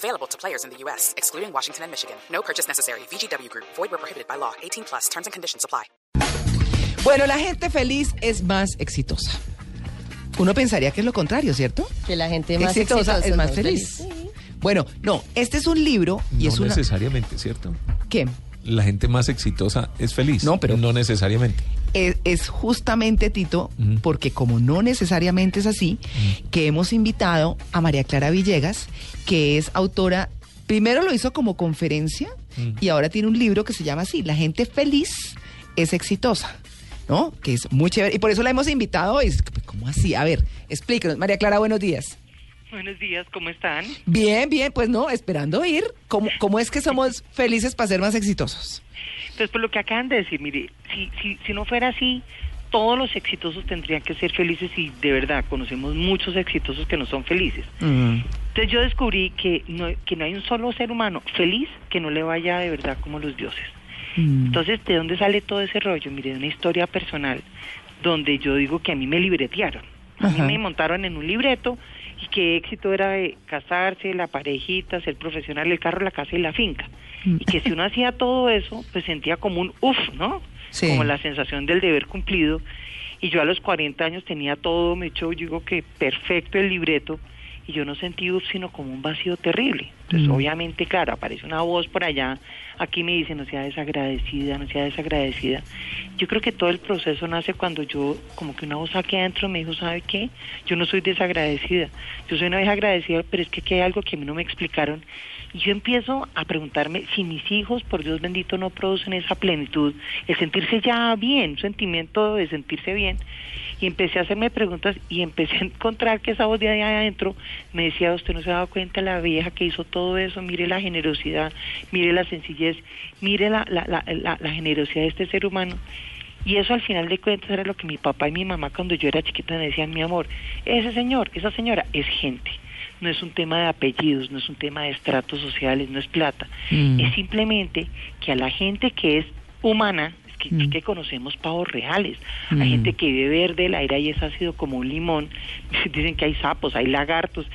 Available to players in the U.S., excluding Washington and Michigan. No purchase necessary. VGW Group. Void where prohibited by law. 18 plus. Terms and conditions apply. Bueno, la gente feliz es más exitosa. Uno pensaría que es lo contrario, ¿cierto? Que la gente más exitosa, exitosa es más feliz. Bueno, no, este es un libro y no es una... necesariamente, ¿cierto? ¿Qué? La gente más exitosa es feliz. No, pero- No necesariamente. Es, es justamente, Tito, porque como no necesariamente es así, que hemos invitado a María Clara Villegas, que es autora, primero lo hizo como conferencia y ahora tiene un libro que se llama así, La gente feliz es exitosa, ¿no? Que es muy chévere. Y por eso la hemos invitado hoy. Es que, ¿Cómo así? A ver, explíquenos. María Clara, buenos días. Buenos días, ¿cómo están? Bien, bien, pues no, esperando oír cómo, cómo es que somos felices para ser más exitosos. Entonces, por lo que acaban de decir, mire, si, si, si no fuera así, todos los exitosos tendrían que ser felices y de verdad conocemos muchos exitosos que no son felices. Entonces yo descubrí que no, que no hay un solo ser humano feliz que no le vaya de verdad como los dioses. Mm. Entonces, ¿de dónde sale todo ese rollo? Mire, de una historia personal donde yo digo que a mí me libretearon. A mí me montaron en un libreto y qué éxito era de casarse, la parejita, ser profesional, el carro, la casa y la finca. Y que si uno hacía todo eso, pues sentía como un uff, ¿no? Sí. Como la sensación del deber cumplido. Y yo a los 40 años tenía todo, me echó, yo digo que perfecto el libreto, y yo no sentí uff, sino como un vacío terrible. Entonces, Mm. obviamente, claro, aparece una voz por allá, aquí me dice, no sea desagradecida, no sea desagradecida. Yo creo que todo el proceso nace cuando yo, como que una voz aquí adentro me dijo, ¿sabe qué? Yo no soy desagradecida, yo soy una vieja agradecida, pero es que aquí hay algo que a mí no me explicaron. Y yo empiezo a preguntarme si mis hijos, por Dios bendito, no producen esa plenitud, el sentirse ya bien, un sentimiento de sentirse bien. Y empecé a hacerme preguntas y empecé a encontrar que esa voz de ahí adentro me decía, usted no se ha dado cuenta la vieja que hizo todo eso, mire la generosidad, mire la sencillez, mire la, la, la, la, la generosidad de este ser humano. Y eso al final de cuentas era lo que mi papá y mi mamá cuando yo era chiquita me decían, mi amor, ese señor, esa señora es gente. No es un tema de apellidos, no es un tema de estratos sociales, no es plata. Mm. Es simplemente que a la gente que es humana, es que, Mm. es que conocemos pavos reales. Mm. Hay gente que vive verde, el aire ahí es ácido como un limón. Dicen que hay sapos, hay lagartos.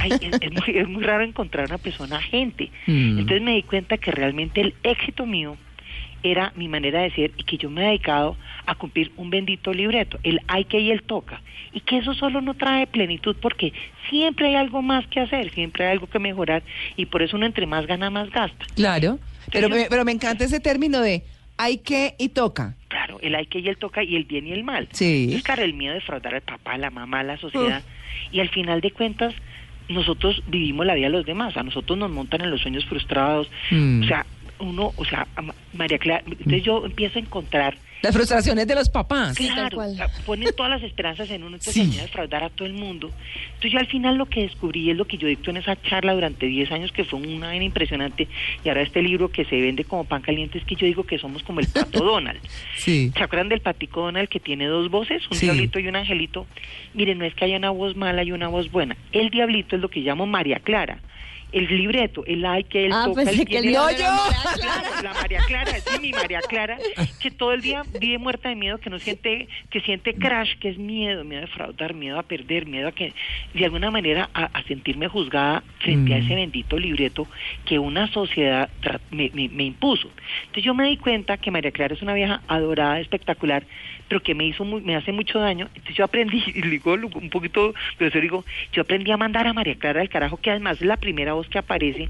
Ay, es, es muy, es muy raro encontrar una persona gente. Mm. Entonces me di cuenta que realmente el éxito mío era mi manera de ser y que yo me he dedicado a cumplir un bendito libreto, el hay que y el toca. Y que eso solo no trae plenitud porque siempre hay algo más que hacer, siempre hay algo que mejorar y por eso uno entre más gana, más gasta. Claro. Pero me, pero me encanta ese término de hay que y toca. Claro, el hay que y el toca y el bien y el mal. Sí. Es claro, el miedo de defraudar al papá, a la mamá, a la sociedad. Y al final de cuentas, nosotros vivimos la vida de los demás. A nosotros nos montan en los sueños frustrados. Mm. O sea, uno, o sea, a Ma- María Clara, entonces yo empiezo a encontrar Las frustraciones de los papás. Claro, ponen todas las esperanzas en uno, entonces Sí. de defraudar a todo el mundo. Entonces yo al final lo que descubrí es lo que yo dicto en esa charla durante 10 años, que fue una vaina impresionante, y ahora este libro que se vende como pan caliente, es que yo digo que somos como el pato Donald. Sí. ¿Se acuerdan del patico Donald que tiene dos voces, un Sí. diablito y un angelito? Miren, no es que haya una voz mala y una voz buena. El diablito es lo que llamo María Clara. El libreto, el ay que él Ah, toca, pensé el que el tiene- yo. María Clara. Claro, la María Clara, sí, mi María Clara, que todo el día vive muerta de miedo, que no siente, que siente crash, que es miedo, miedo a defraudar, miedo a perder, miedo a que, de alguna manera, a, a sentirme juzgada frente a Mm. ese bendito libreto que una sociedad tra- me, me- me impuso. Entonces yo me di cuenta que María Clara es una vieja adorada, espectacular, pero que me hizo muy- me hace mucho daño. Entonces yo aprendí, y digo un poquito, pero eso digo, yo aprendí a mandar a María Clara al carajo, que además es la primera voz que aparece,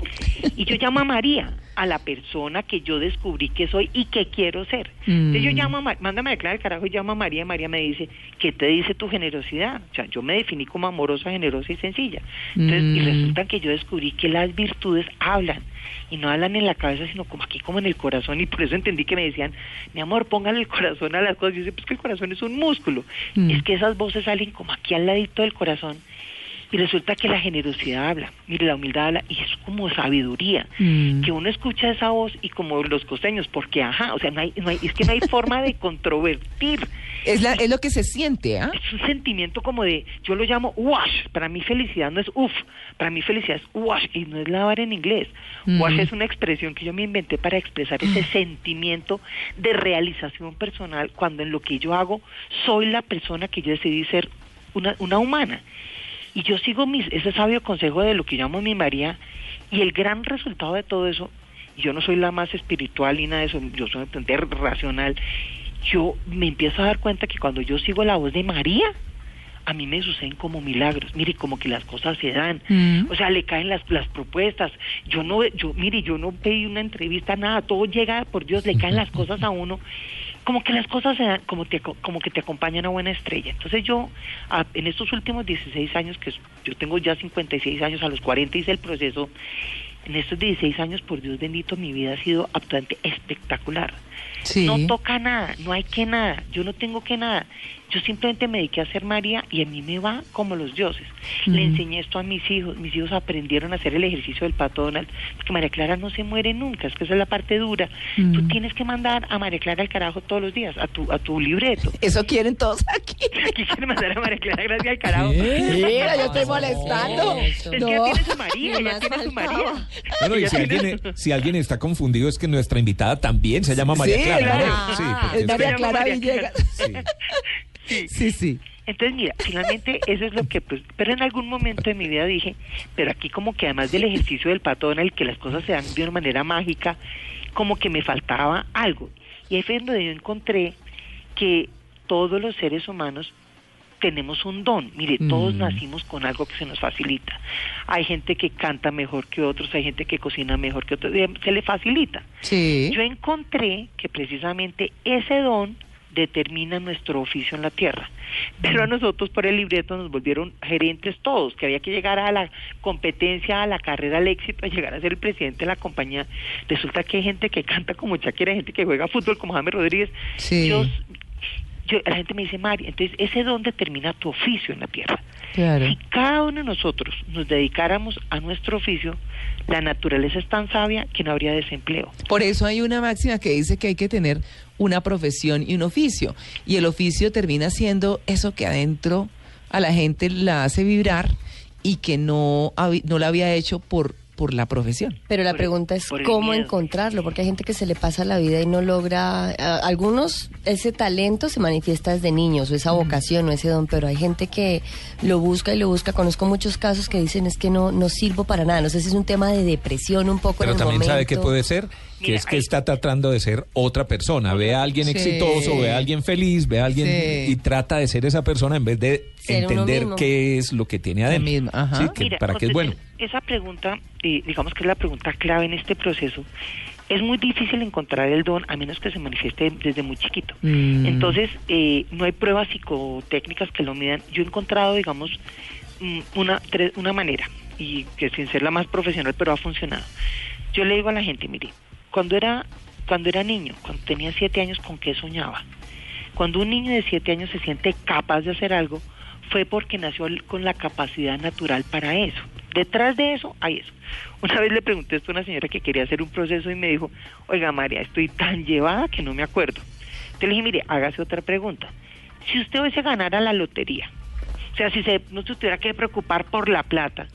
y yo llamo a María, a la persona que yo descubrí que soy y que quiero ser. Entonces yo Mm. llamo a manda a al carajo y llamo a María, y María me dice, ¿qué te dice tu generosidad? O sea, yo me definí como amorosa, generosa y sencilla. Entonces, y Mm. resulta que yo descubrí que las virtudes hablan, y no hablan en la cabeza, sino como aquí, como en el corazón, y por eso entendí que me decían, mi amor, póngale el corazón a las cosas. Yo decía, pues que el corazón es un músculo. Mm. Es que esas voces salen como aquí al ladito del corazón. Y resulta que la generosidad habla, mire, la humildad habla, y es como sabiduría, Mm. que uno escucha esa voz y como los costeños, porque ajá, o sea, no hay, no hay- es que no hay forma de controvertir. Es, la, es lo que se siente, ¿ah? Es un sentimiento como de, yo lo llamo wash, para mí felicidad no es uff, para mí felicidad es wash, y no es lavar en inglés. Mm. Wash es una expresión que yo me inventé para expresar ese sentimiento de realización personal cuando en lo que yo hago soy la persona que yo decidí ser una, una humana. Y yo sigo mis, ese sabio consejo de lo que llamo mi María, y el gran resultado de todo eso, yo no soy la más espiritual ni nada de eso, yo soy bastante racional, yo me empiezo a dar cuenta que cuando yo sigo la voz de María, a mí me suceden como milagros, mire, como que las cosas se dan, Mm. o sea, le caen las, las propuestas, yo no, yo, mire, yo no pedí una entrevista, nada, todo llega, por Dios, le caen las cosas a uno, como que las cosas se dan, como, te, como que te acompaña una buena estrella. Entonces yo, en estos últimos 16 años, que yo tengo ya 56 años, a los 40 hice el proceso, en estos 16 años, por Dios bendito, mi vida ha sido absolutamente espectacular. Sí. No toca nada, no hay que nada, yo no tengo que nada. Yo simplemente me dediqué a ser María y a mí me va como los dioses. Le enseñé esto a mis hijos, mis hijos aprendieron a hacer el ejercicio del pato Donald, porque María Clara no se muere nunca, es que esa es la parte dura. Mm. Tú tienes que mandar a María Clara al carajo todos los días, a tu, a tu libreto. Eso quieren todos aquí. Aquí quiere mandar a María Clara gracias al carajo. Mira, yo estoy molestando. Es que No. tiene su María, tiene su. Bueno, y si alguien, si alguien está confundido es que nuestra invitada también se llama María Sí, Clara. María Clara Villegas. sí. Sí. Sí, sí. Entonces, mira, finalmente eso es lo que, pues, pero en algún momento de mi vida dije, pero aquí como que además del ejercicio del pato en el que las cosas se dan de una manera mágica, como que me faltaba algo. Y ahí fue donde yo encontré que todos los seres humanos tenemos un don. Mire, todos Mm. nacimos con algo que se nos facilita. Hay gente que canta mejor que otros, hay gente que cocina mejor que otros, eh, se le facilita. Sí. Yo encontré que precisamente ese don determina nuestro oficio en la tierra. Pero a nosotros por el libreto nos volvieron gerentes todos, que había que llegar a la competencia, a la carrera, al éxito, a llegar a ser el presidente de la compañía. Resulta que hay gente que canta como Shakira, hay gente que juega fútbol como James Rodríguez. Sí. Yo, yo- la gente me dice, Mari, entonces ese don determina tu oficio en la tierra. Claro. Si cada uno de nosotros nos dedicáramos a nuestro oficio, la naturaleza es tan sabia que no habría desempleo. Por eso hay una máxima que dice que hay que tener una profesión y un oficio. Y el oficio termina siendo eso que adentro a la gente la hace vibrar y que no, no la había hecho por, por la profesión. Pero la Por pregunta es el cómo miedo. encontrarlo, porque hay gente que se le pasa la vida y no logra, a- algunos ese talento se manifiesta desde niños o esa vocación o ese don, pero hay gente que lo busca y lo busca. Conozco muchos casos que dicen es que no no sirvo para nada. No sé si es un tema de depresión un poco Pero en el también sabe que puede ser que Mira, es que hay- está tratando de ser otra persona. Ve a alguien Sí. exitoso, ve a alguien feliz, ve a alguien Sí. y trata de ser esa persona en vez de entender qué es lo que tiene adentro. mismo, ajá. Sí, que Mira, para qué es bueno. contestar Esa pregunta, eh, digamos que es la pregunta clave en este proceso. Es muy difícil encontrar el don a menos que se manifieste desde muy chiquito. Mm. Entonces, eh, no hay pruebas psicotécnicas que lo midan. Yo he encontrado, digamos, mm, una, una manera, y que sin ser la más profesional, pero ha funcionado. Yo le digo a la gente, mire, cuando era, cuando era niño, cuando tenía siete años, ¿con qué soñaba? Cuando un niño de siete años se siente capaz de hacer algo, fue porque nació con la capacidad natural para eso. Detrás de eso hay eso. Una vez le pregunté esto a una señora que quería hacer un proceso y me dijo, oiga María, estoy tan llevada que no me acuerdo. Entonces le dije, mire, hágase otra pregunta. Si usted hoy se ganara la lotería, o sea, si se, no se tuviera que preocupar por la plata,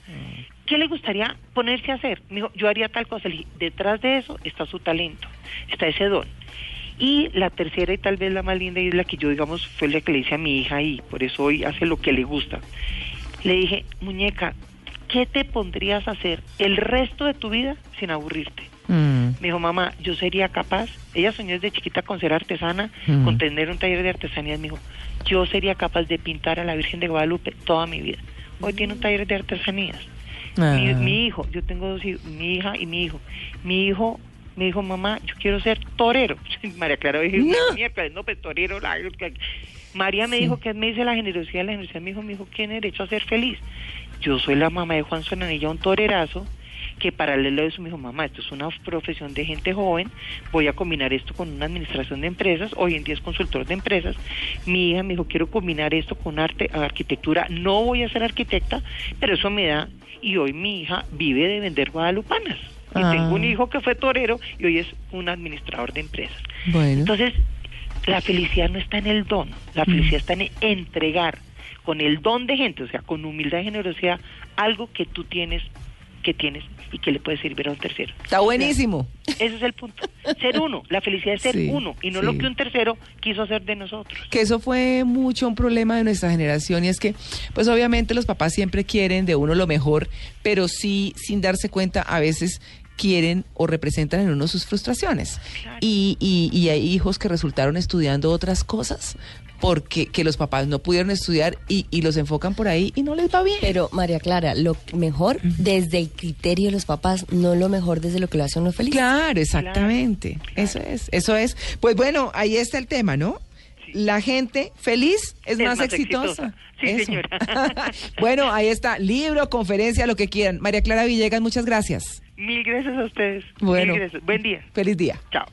¿qué le gustaría ponerse a hacer? Me dijo, yo haría tal cosa. Le dije, detrás de eso está su talento, está ese don. Y la tercera y tal vez la más linda y la que yo, digamos, fue la que le hice a mi hija y por eso hoy hace lo que le gusta. Le dije, muñeca, ¿qué te pondrías a hacer el resto de tu vida sin aburrirte? Mm. Me dijo, mamá, yo sería capaz. Ella soñó desde chiquita con ser artesana, Mm. con tener un taller de artesanías. Me dijo, yo sería capaz de pintar a la Virgen de Guadalupe toda mi vida. Hoy tiene un taller de artesanías. Ah. Mi, mi hijo, yo tengo dos hijos, mi hija y mi hijo. Mi hijo me dijo, mamá, yo quiero ser torero. María Clara dije, No. miércoles, no, pues torero. la- María me Sí. dijo, ¿qué me dice la generosidad? La generosidad me dijo, mi hijo, tiene derecho a ser feliz. Yo soy la mamá de Juan Sonanilla, un torerazo, que paralelo a eso me dijo, mamá, esto es una profesión de gente joven, voy a combinar esto con una administración de empresas, hoy en día es consultor de empresas, mi hija me dijo, quiero combinar esto con arte, arquitectura, no voy a ser arquitecta, pero eso me da, y hoy mi hija vive de vender guadalupanas. Y Ah. tengo un hijo que fue torero y hoy es un administrador de empresas. Bueno. Entonces, la felicidad no está en el don, la felicidad está en entregar con el don de gente, o sea, con humildad y generosidad, algo que tú tienes, que tienes y que le puede servir a un tercero. Está buenísimo. Ese es el punto. Ser uno. La felicidad es ser Sí, uno y no sí. lo que un tercero quiso hacer de nosotros. que eso fue mucho un problema de nuestra generación y es que, pues obviamente los papás siempre quieren de uno lo mejor, pero sí, sin darse cuenta, a veces quieren o representan en uno sus frustraciones. Claro. Y, y, y hay hijos que resultaron estudiando otras cosas porque que los papás no pudieron estudiar y, y los enfocan por ahí y no les va bien. Pero María Clara, lo mejor desde el criterio de los papás, no lo mejor desde lo que lo hace uno feliz. Claro, exactamente. Eso es, eso es. Pues bueno, ahí está el tema, ¿no? La gente feliz es, Es más, más exitosa. exitosa. Sí, Eso. señora. bueno, ahí está. Libro, conferencia, lo que quieran. María Clara Villegas, muchas gracias. Mil gracias a ustedes. Bueno. Mil gracias. Buen día. Feliz día. Chao.